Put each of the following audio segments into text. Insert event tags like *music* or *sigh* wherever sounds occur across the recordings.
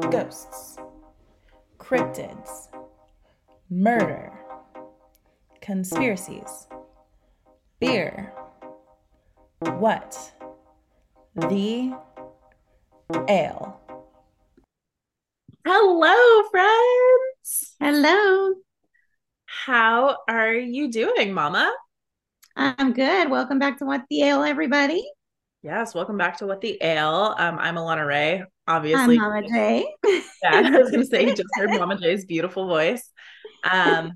ghosts, cryptids, murder, conspiracies, beer. What? The ale. Hello, friends. Hello. How are you doing, Mama? I'm good. Welcome back to What the Ale, everybody. Yes, welcome back to What the Ale. Um, I'm Alana Ray. Obviously, Mama J. *laughs* yeah, I was gonna say *laughs* just heard Mama Jay's beautiful voice. Um,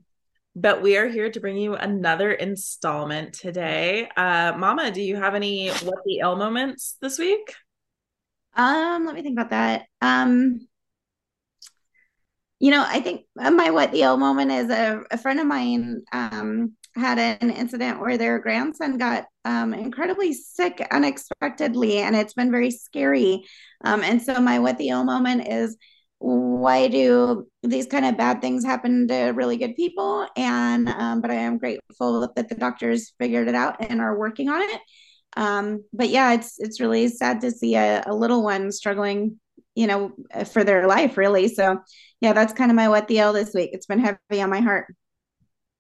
but we are here to bring you another installment today. Uh, Mama, do you have any What the Ale moments this week? Um, let me think about that. Um, you know, I think my what the Ale moment is a, a friend of mine um had an incident where their grandson got um, incredibly sick unexpectedly, and it's been very scary. Um, and so, my what the ill moment is why do these kind of bad things happen to really good people? And um, but I am grateful that the doctors figured it out and are working on it. Um, but yeah, it's it's really sad to see a, a little one struggling, you know, for their life, really. So yeah, that's kind of my what the ill this week. It's been heavy on my heart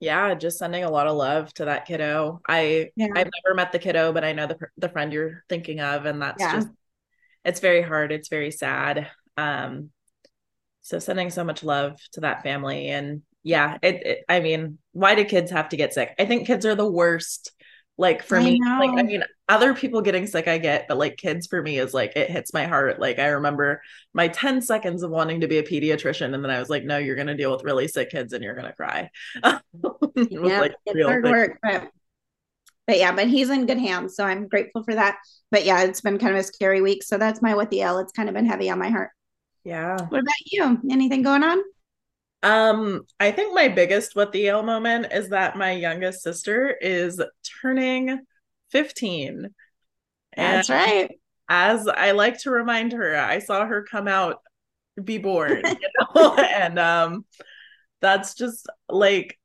yeah just sending a lot of love to that kiddo i yeah. i've never met the kiddo but i know the the friend you're thinking of and that's yeah. just it's very hard it's very sad um so sending so much love to that family and yeah it, it i mean why do kids have to get sick i think kids are the worst like for I me know. like i mean other people getting sick i get but like kids for me is like it hits my heart. Like i remember my 10 seconds of wanting to be a pediatrician and then i was like no you're going to deal with really sick kids and you're going to cry *laughs* yeah like it's hard thing. work but but yeah but he's in good hands so i'm grateful for that. But yeah it's been kind of a scary week so that's my what the l. It's kind of been heavy on my heart. Yeah. What about you? Anything going on um, I think my biggest what the ale moment is that my youngest sister is turning 15. That's right. As I like to remind her, I saw her come out, be born, *laughs* you know? *laughs* and um that's just like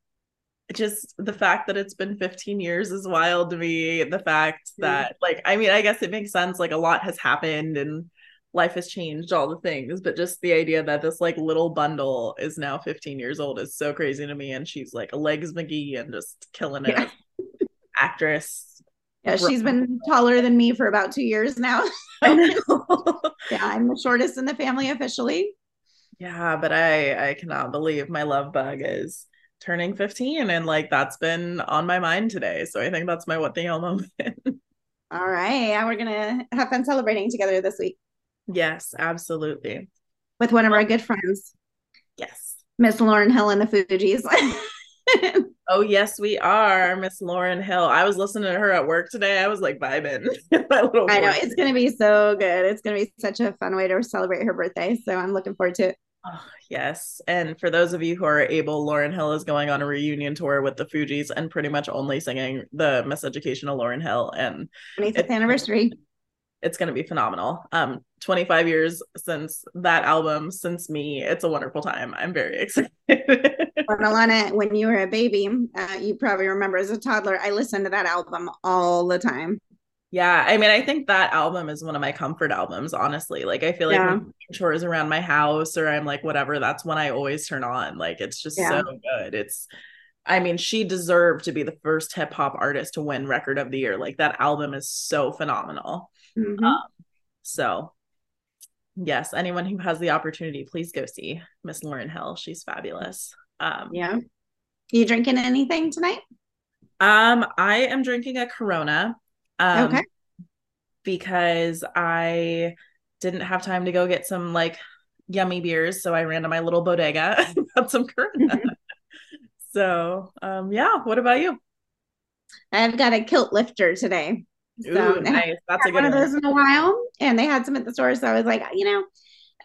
just the fact that it's been 15 years is wild to me. The fact that like I mean, I guess it makes sense, like a lot has happened and life has changed all the things but just the idea that this like little bundle is now 15 years old is so crazy to me and she's like a legs mcgee and just killing it. Yeah. *laughs* actress. Yeah she's been taller than me for about two years now. *laughs* *laughs* Yeah i'm the shortest in the family officially. Yeah but i i cannot believe my love bug is turning 15 and like that's been on my mind today so i think that's my what the hell moment. All right yeah we're gonna have fun celebrating together this week Yes, absolutely. With one of our good friends. Yes. Miss Lauryn Hill and the Fugees. *laughs* oh, yes, we are. Miss Lauryn Hill. I was listening to her at work today. I was like vibing. *laughs* I know. It's going to be so good. It's going to be such a fun way to celebrate her birthday. So I'm looking forward to it. Oh, yes. And for those of you who are able, Lauryn Hill is going on a reunion tour with the Fugees and pretty much only singing the Miseducation of Lauryn Hill. And 25th anniversary it's going to be phenomenal. Um, 25 years since that album, since me, it's a wonderful time. I'm very *laughs* excited. well, Alana, when you were a baby, uh, you probably remember as a toddler, I listened to that album all the time. Yeah, I mean, I think that album is one of my comfort albums, honestly. Like, I feel like yeah. when chores around my house or I'm like, whatever, that's when I always turn on. Like, it's just yeah. so good. It's, I mean, she deserved to be the first hip hop artist to win record of the year. Like, that album is so phenomenal. Mm-hmm. Um, so, yes, anyone who has the opportunity, please go see Miss Lauryn Hill. She's fabulous. Um, yeah. You drinking anything tonight? Um, I am drinking a Corona. Um, okay. Because I didn't have time to go get some like yummy beers, so I ran to my little bodega *laughs* and got some Corona. *laughs* so, um, yeah. What about you? I've got a kilt lifter today. So nice. That's a good one, of those in a while, and they had some at the store. So I was like, you know,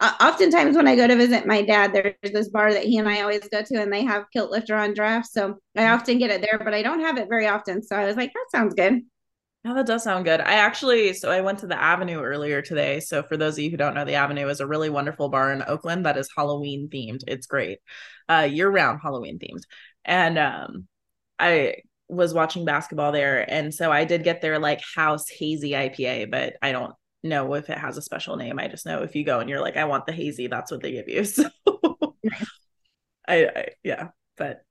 uh, oftentimes when I go to visit my dad, there's this bar that he and I always go to, and they have kilt lifter on draft. So I mm-hmm. often get it there, but I don't have it very often. So I was like, that sounds good. Yeah, that does sound good. I actually, so I went to the Avenue earlier today. So for those of you who don't know, the Avenue is a really wonderful bar in Oakland that is Halloween themed. It's great, uh, year round Halloween themed, and um, I was watching basketball there. And so I did get their like house hazy IPA, but I don't know if it has a special name. I just know if you go and you're like, I want the hazy, that's what they give you. *laughs* So I, I yeah, but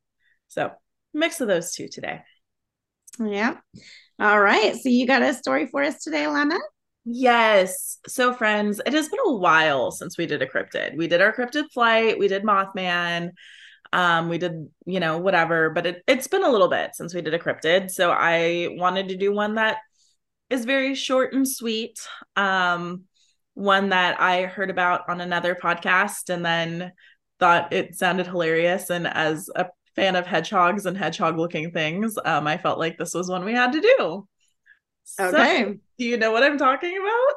so mix of those two today. Yeah. All right. So you got a story for us today, Lana? Yes. So, friends, it has been a while since we did a cryptid. We did our cryptid flight, we did Mothman, um, we did, you know, whatever, but it, it's been a little bit since we did a cryptid. So, I wanted to do one that is very short and sweet. Um, one that I heard about on another podcast and then thought it sounded hilarious. And as a fan of hedgehogs and hedgehog looking things, um, I felt like this was one we had to do. Okay. So, do you know what I'm talking about?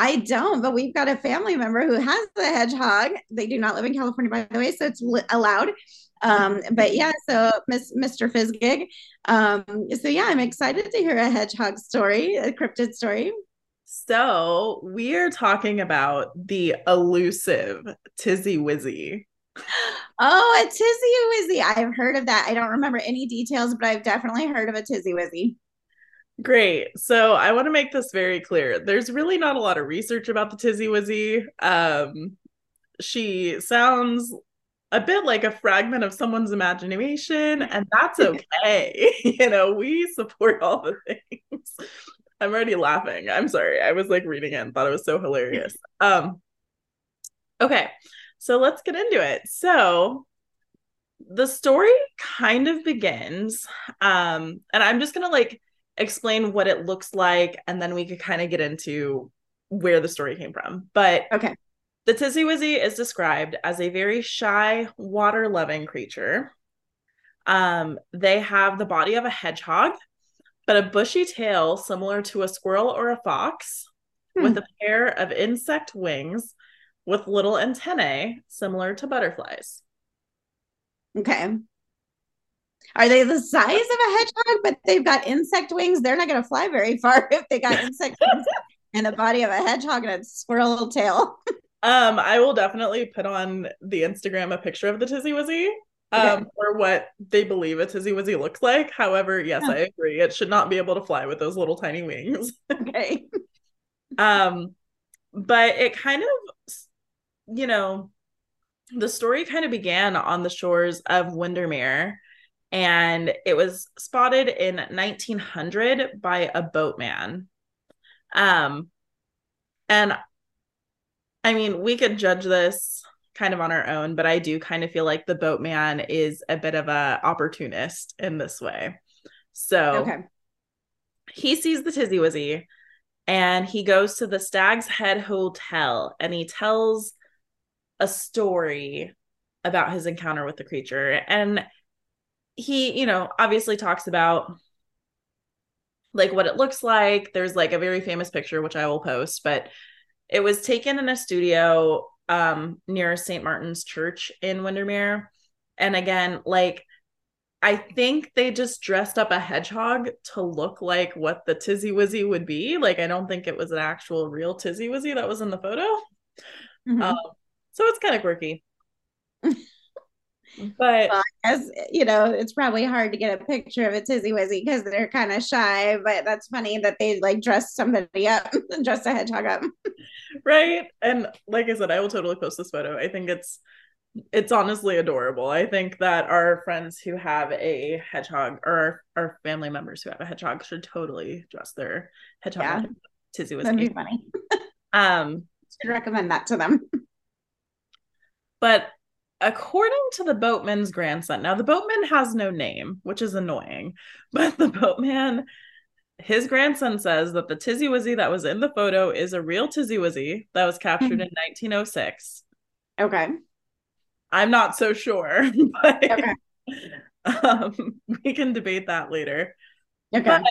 I don't, but we've got a family member who has a hedgehog. They do not live in California, by the way, so it's allowed. Um, but yeah, so Miss Mr. Fizzgig. Um, so yeah, I'm excited to hear a hedgehog story, a cryptid story. So we are talking about the elusive Tizzy Wizzy. Oh, a Tizzy Wizzy. I've heard of that. I don't remember any details, but I've definitely heard of a Tizzy Wizzy. Great. So I want to make this very clear. There's really not a lot of research about the Tizzy Wizzy. Um, she sounds a bit like a fragment of someone's imagination, *laughs* and that's okay. *laughs* you know, we support all the things. I'm already laughing. I'm sorry. I was like reading it and thought it was so hilarious. Um, okay, so let's get into it. So the story kind of begins, um, and I'm just gonna like explain what it looks like, and then we could kind of get into where the story came from. But okay. The Tizzy Wizzy is described as a very shy, water loving creature. Um, they have the body of a hedgehog, but a bushy tail similar to a squirrel or a fox, hmm. with a pair of insect wings with little antennae similar to butterflies. Okay. Are they the size of a hedgehog, but they've got insect wings? They're not going to fly very far *laughs* if they got insect wings and the body of a hedgehog and a squirrel tail. um, I will definitely put on the Instagram a picture of the Tizzy Wizzy. Um, okay. or what they believe a Tizzy Wizzy looks like. However, yes, I agree. It should not be able to fly with those little tiny wings. *laughs* okay. um, but it kind of, you know, the story kind of began on the shores of Windermere and it was spotted in 1900 by a boatman. Um, and I mean, we could judge this kind of on our own, but I do kind of feel like the boatman is a bit of a opportunist in this way. So okay. he sees the Tizzy Wizzy and he goes to the Stag's Head Hotel and he tells a story about his encounter with the creature. And he, you know, obviously talks about like what it looks like. There's like a very famous picture which I will post, but it was taken in a studio um near St. Martin's Church in Windermere. And again, like I think they just dressed up a hedgehog to look like what the Tizzy Wizzy would be. Like I don't think it was an actual real Tizzy Wizzy that was in the photo. Mm-hmm. Um, so it's kind of quirky. *laughs* but well, as you know, it's probably hard to get a picture of a tizzy wizzy because they're kind of shy. But that's funny that they like dress somebody up and *laughs* dress a hedgehog up. right. And like I said, I will totally post this photo. I think it's it's honestly adorable. I think that our friends who have a hedgehog or our family members who have a hedgehog should totally dress their hedgehog yeah. tizzy wizzy. That'd be funny. um should recommend that to them. But according to the boatman's grandson, now the boatman has no name, which is annoying, *laughs* but the boatman, his grandson says that the Tizzy Wizzy that was in the photo is a real Tizzy Wizzy that was captured in 1906. Okay. I'm not so sure, *laughs* but okay. um, we can debate that later. Okay. But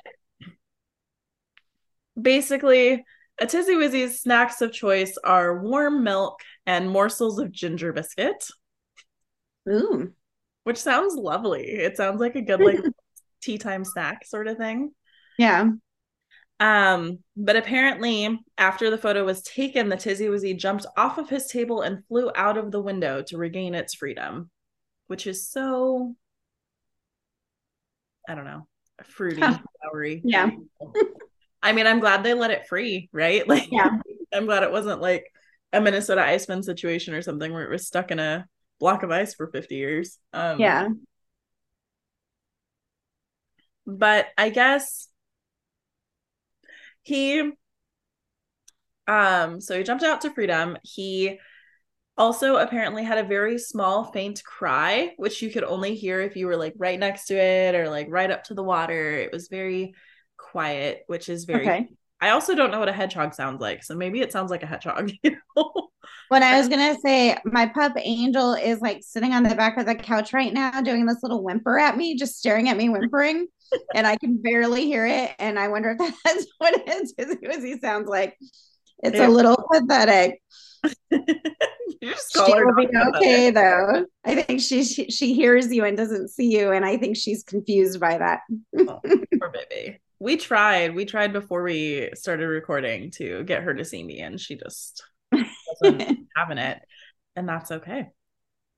basically, a Tizzy Wizzy's snacks of choice are warm milk and morsels of ginger biscuit. Ooh. Which sounds lovely. It sounds like a good like *laughs* tea time snack sort of thing. Yeah. Um, but apparently after the photo was taken, the Tizzy Wizzy jumped off of his table and flew out of the window to regain its freedom, which is so I don't know, fruity, flowery. Yeah. *laughs* I mean, I'm glad they let it free, right? *laughs* Like, yeah, I'm glad it wasn't like a Minnesota Iceman situation or something where it was stuck in a block of ice for 50 years. Um, yeah. But I guess he, um, so he jumped out to freedom. He also apparently had a very small, faint cry, which you could only hear if you were like right next to it or like right up to the water. It was very quiet, which is very. Okay. I also don't know what a hedgehog sounds like, so maybe it sounds like a hedgehog. *laughs* You know? When I was gonna say, my pup Angel is like sitting on the back of the couch right now, doing this little whimper at me, just staring at me, whimpering, *laughs* and I can barely hear it. And I wonder if *laughs* that's what it is, because he sounds like. It's yeah. a little pathetic. *laughs* you just call she will be okay though. I think she, she, she hears you and doesn't see you, and I think she's confused by that. oh, poor baby. We tried. We tried before we started recording to get her to see me, and she just wasn't *laughs* having it, and that's okay.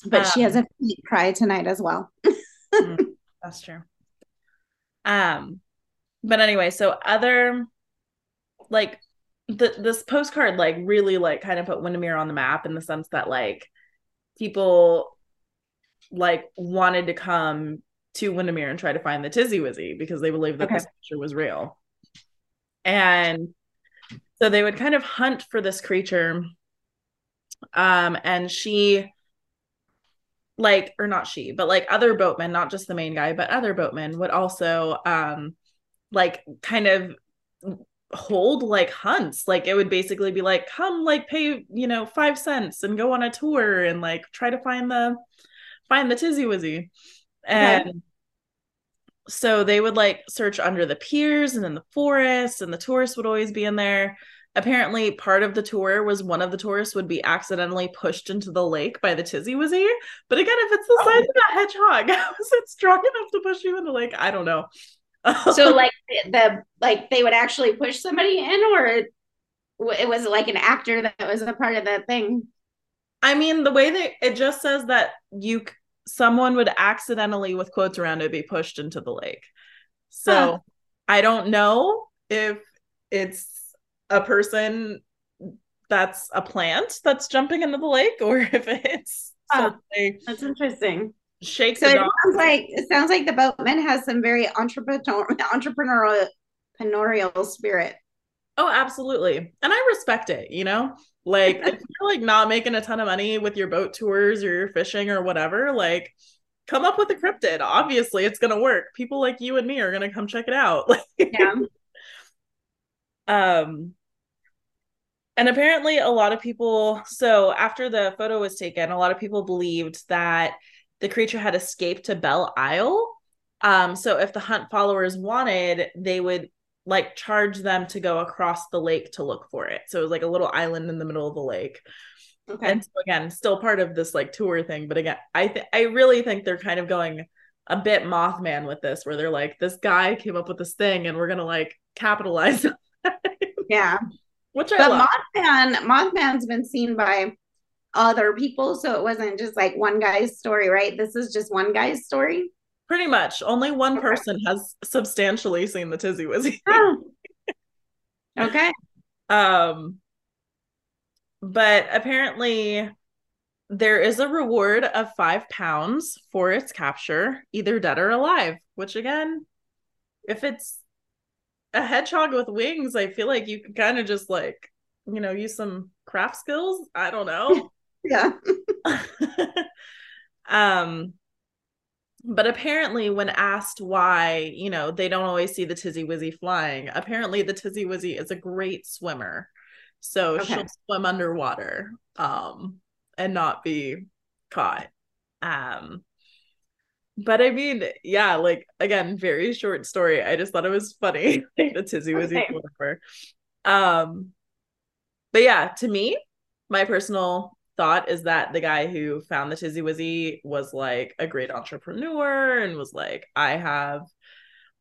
But um, she has um, a cry tonight as well. Mm, *laughs* that's true. Um, but anyway, so other like the, this postcard like really like kind of put Windermere on the map in the sense that like people like wanted to come to Windermere and try to find the Tizzy Wizzy because they believed that okay. this creature was real. And so they would kind of hunt for this creature. Um, and she like or not she, but like other boatmen, not just the main guy, but other boatmen would also um like kind of hold like hunts. Like it would basically be like come like pay you know five cents and go on a tour and like try to find the find the tizzy wizzy. And okay. so they would like search under the piers and in the forest and the tourists would always be in there apparently part of the tour was one of the tourists would be accidentally pushed into the lake by the tizzy wizzy. But again if it's the oh. size of a hedgehog *laughs* how is it strong enough to push you in the lake? I don't know. *laughs* So like the like they would actually push somebody in or it, it was like an actor that was a part of that thing? I mean the way that it just says that you someone would accidentally with quotes around it be pushed into the lake. So huh. i don't know if it's a person that's a plant that's jumping into the lake or *laughs* if it's huh. that's interesting. shake so it sounds like it sounds like the boatman has some very entrepreneur entrepreneurial entrepreneurial spirit. Oh absolutely. And i respect it you know? Like if *laughs* you're like not making a ton of money with your boat tours or your fishing or whatever like come up with a cryptid. Obviously it's gonna work. People like you and me are gonna come check it out. *laughs* Yeah. Um and apparently a lot of people so after the photo was taken a lot of people believed that the creature had escaped to Belle Isle. Um, so if the hunt followers wanted, they would like charge them to go across the lake to look for it. So it was like a little island in the middle of the lake. Okay. And so again, still part of this like tour thing, but again, I th- I really think they're kind of going a bit Mothman with this, where they're like, this guy came up with this thing, and we're gonna like capitalize. yeah, which I but love. Mothman Mothman's been seen by other people. So it wasn't just like one guy's story, right? This is just one guy's story. Pretty much. Only one okay. person has substantially seen the Tizzy Wizzy. Oh. *laughs* okay. Um but apparently there is a reward of five pounds for its capture, either dead or alive, which again, if it's a hedgehog with wings, I feel like you can kind of just like, you know, use some craft skills. I don't know. *laughs* Yeah. *laughs* um but apparently when asked why you know they don't always see the tizzy wizzy flying apparently the tizzy wizzy is a great swimmer so okay. she'll swim underwater um and not be caught um but i mean yeah like again very short story i just thought it was funny *laughs* the tizzy wizzy okay. whatever um but yeah to me my personal thought is that the guy who found the Tizzy Wizzy was like a great entrepreneur and was like, I have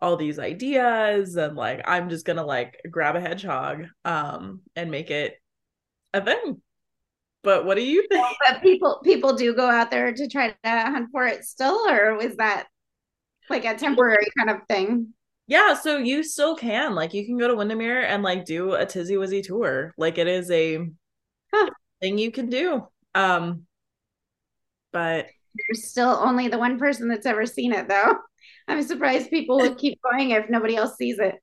all these ideas and like I'm just gonna like grab a hedgehog um and make it a thing. But what do you think? But people people do go out there to try to hunt for it still, or was that like a temporary kind of thing? Yeah, so you still can. Like you can go to Windermere and like do a Tizzy Wizzy tour. Like it is a huh. thing you can do. Um but there's still only the one person that's ever seen it though. I'm surprised people would *laughs* keep going if nobody else sees it.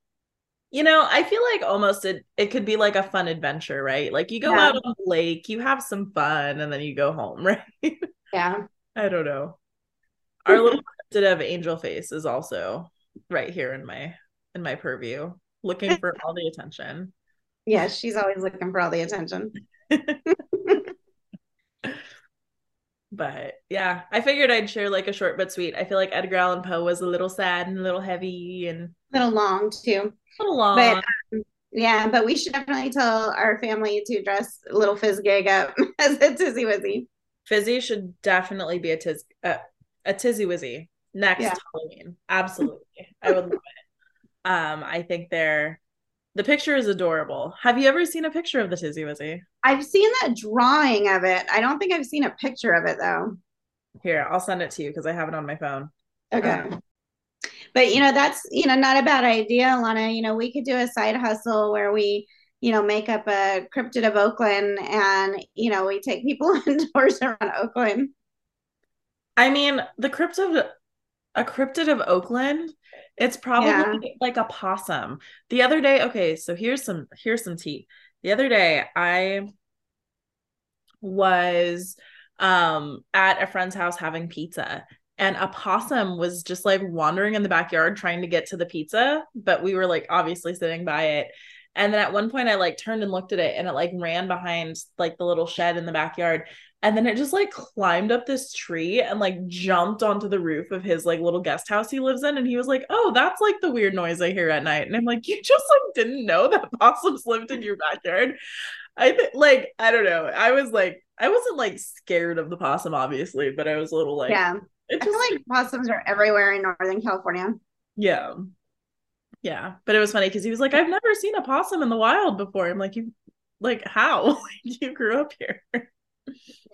You know, I feel like almost it it could be like a fun adventure, right? Like you go yeah. out on the lake, you have some fun, and then you go home, *laughs* right? Yeah. I don't know. Our little cryptid of angel face is also right here in my in my purview, looking *laughs* for all the attention. Yeah, she's always looking for all the attention. *laughs* but yeah, I figured I'd share like a short but sweet. I feel like Edgar Allan Poe was a little sad and a little heavy and a little long too. A little long. But um, yeah, but we should definitely tell our family to dress little Fizz Gig up *laughs* as a Tizzy Wizzy. Fizzy should definitely be a tiz uh, a Tizzy Wizzy next yeah. Halloween. Absolutely. I would love it. *laughs* Um, I think they're the picture is adorable. Have you ever seen a picture of the Tizzy Wizzy? I've seen that drawing of it. I don't think I've seen a picture of it though. Here, I'll send it to you because I have it on my phone. Okay. Um, but you know, that's you know not a bad idea, Lana. You know, we could do a side hustle where we you know, make up a cryptid of Oakland and, you know, we take people *laughs* indoors around Oakland. I mean, the cryptid a cryptid of Oakland, it's probably yeah. like a possum. The other day, okay, so here's some here's some tea. The other day I was um at a friend's house having pizza and a possum was just like wandering in the backyard trying to get to the pizza, but we were like obviously sitting by it. And then at one point I like turned and looked at it and it like ran behind like the little shed in the backyard and then it just like climbed up this tree and like jumped onto the roof of his like little guest house he lives in. And he was like oh that's like the weird noise i hear at night. And i'm like you just like didn't know that *laughs* possums lived in your backyard? I th- like i don't know. I was like i wasn't like scared of the possum obviously but i was a little like yeah. just, i feel like possums are everywhere in northern california. Yeah. Yeah. But it was funny because he was like i've never seen a possum in the wild before. I'm like you like how? *laughs* You grew up here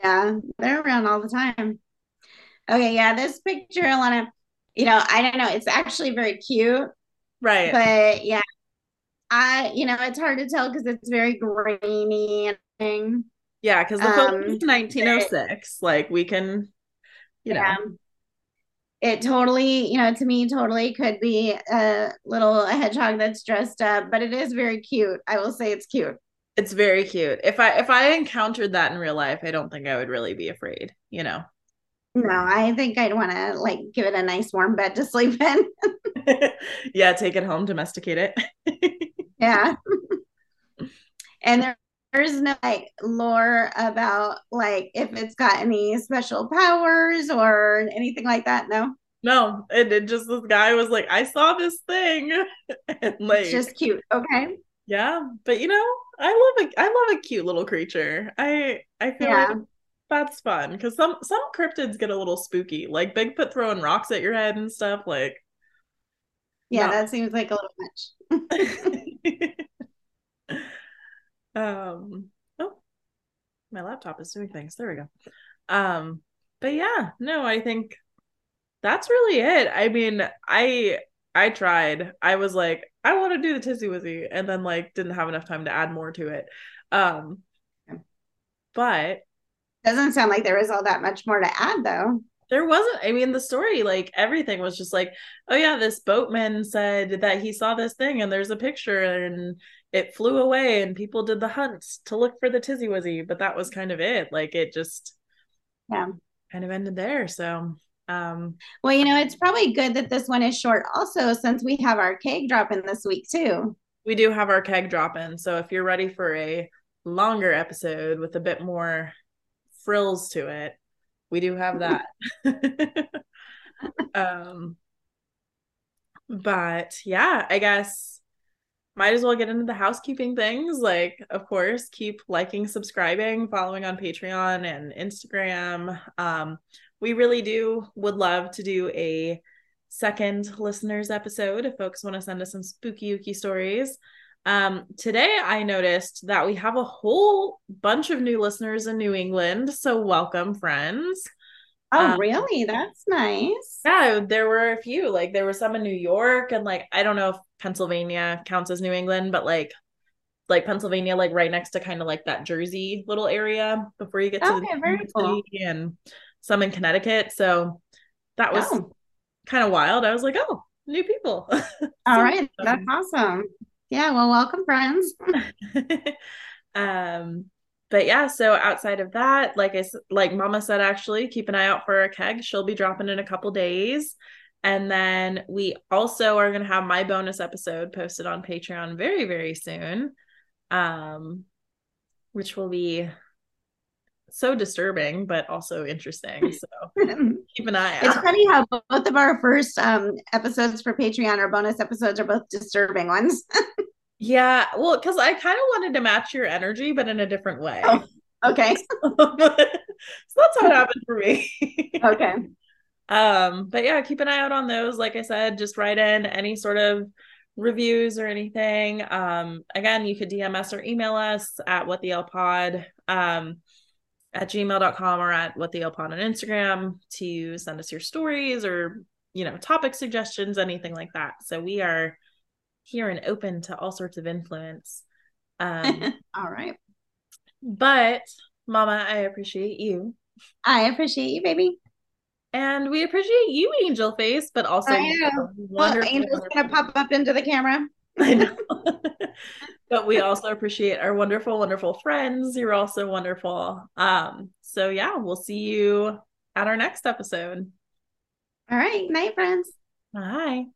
yeah, they're around all the time. Okay, yeah, this picture, Alana, you know, I don't know, it's actually very cute. Right. But yeah, I, you know, it's hard to tell because it's very grainy and thing. Yeah, because the photo um, is 1906. But, like we can, you know. It totally, you know, to me, totally could be a little a hedgehog that's dressed up, but it is very cute. I will say it's cute. It's very cute. If I if I encountered that in real life, I don't think I would really be afraid, you know. No, I think I'd want to like give it a nice warm bed to sleep in. *laughs* yeah, take it home, domesticate it. *laughs* yeah. and there, there's no like lore about like if it's got any special powers or anything like that. No. No, and it just this guy was like, I saw this thing. *laughs* and like it's just cute. Okay. Yeah, but you know, I love a I love a cute little creature. I I feel yeah. like that's fun because some some cryptids get a little spooky, like Bigfoot throwing rocks at your head and stuff. Like, yeah, no. that seems like a little much. *laughs* um. Oh, my laptop is doing things. There we go. Um. But yeah, no, I think that's really it. I mean, I I tried. I was like, I want to do the Tizzy Wizzy, and then like didn't have enough time to add more to it. Um, but doesn't sound like there was all that much more to add though. There wasn't. I mean, the story, like everything was just like, oh yeah, this boatman said that he saw this thing, and there's a picture, and it flew away, and people did the hunt to look for the Tizzy Wizzy, but that was kind of it. Like it just, yeah, kind of ended there. So um, well, you know, it's probably good that this one is short also since we have our keg drop in this week too. We do have our keg drop in. So if you're ready for a longer episode with a bit more frills to it, we do have *laughs* that. *laughs* um, but yeah, I guess might as well get into the housekeeping things. Like, of course, keep liking, subscribing, following on Patreon and Instagram. Um, we really do would love to do a second listeners episode if folks want to send us some spooky ooky stories. Um, today I noticed that we have a whole bunch of new listeners in New England. So welcome, friends. Oh, um, really? That's nice. Yeah, there were a few. Like there were some in New York and like I don't know if Pennsylvania counts as New England, but like like Pennsylvania, like right next to kind of like that Jersey little area before you get to okay, the very cool. and some in Connecticut. So that was oh. kind of wild. I was like, oh, new people. *laughs* All right, that's awesome. Yeah, well, welcome, friends. *laughs* *laughs* um, but yeah, so outside of that, like I like Mama said, actually keep an eye out for a keg. She'll be dropping in a couple days. And then we also are going to have my bonus episode posted on Patreon very, very soon, um, which will be so disturbing, but also interesting. So *laughs* keep an eye out. It's funny how both of our first um, episodes for Patreon or bonus episodes are both disturbing ones. *laughs* yeah. Well, because I kind of wanted to match your energy, but in a different way. Oh, okay. *laughs* so that's how it happened for me. okay. Um, but yeah, keep an eye out on those. Like I said, just write in any sort of reviews or anything. Um, again, you could DM us or email us at what the L pod. Um, at gmail.com or at what the upon on Instagram to send us your stories or, you know, topic suggestions, anything like that. So we are here and open to all sorts of influence. Um, *laughs* all right. But Mama, I appreciate you. I appreciate you, baby. And we appreciate you, Angel Face, but also I know. Well, Angel's gonna pop up into the camera. I know. *laughs* *laughs* but we also appreciate our wonderful, wonderful friends. You're also wonderful. Um, so yeah, we'll see you at our next episode. All right. Night, friends. Bye.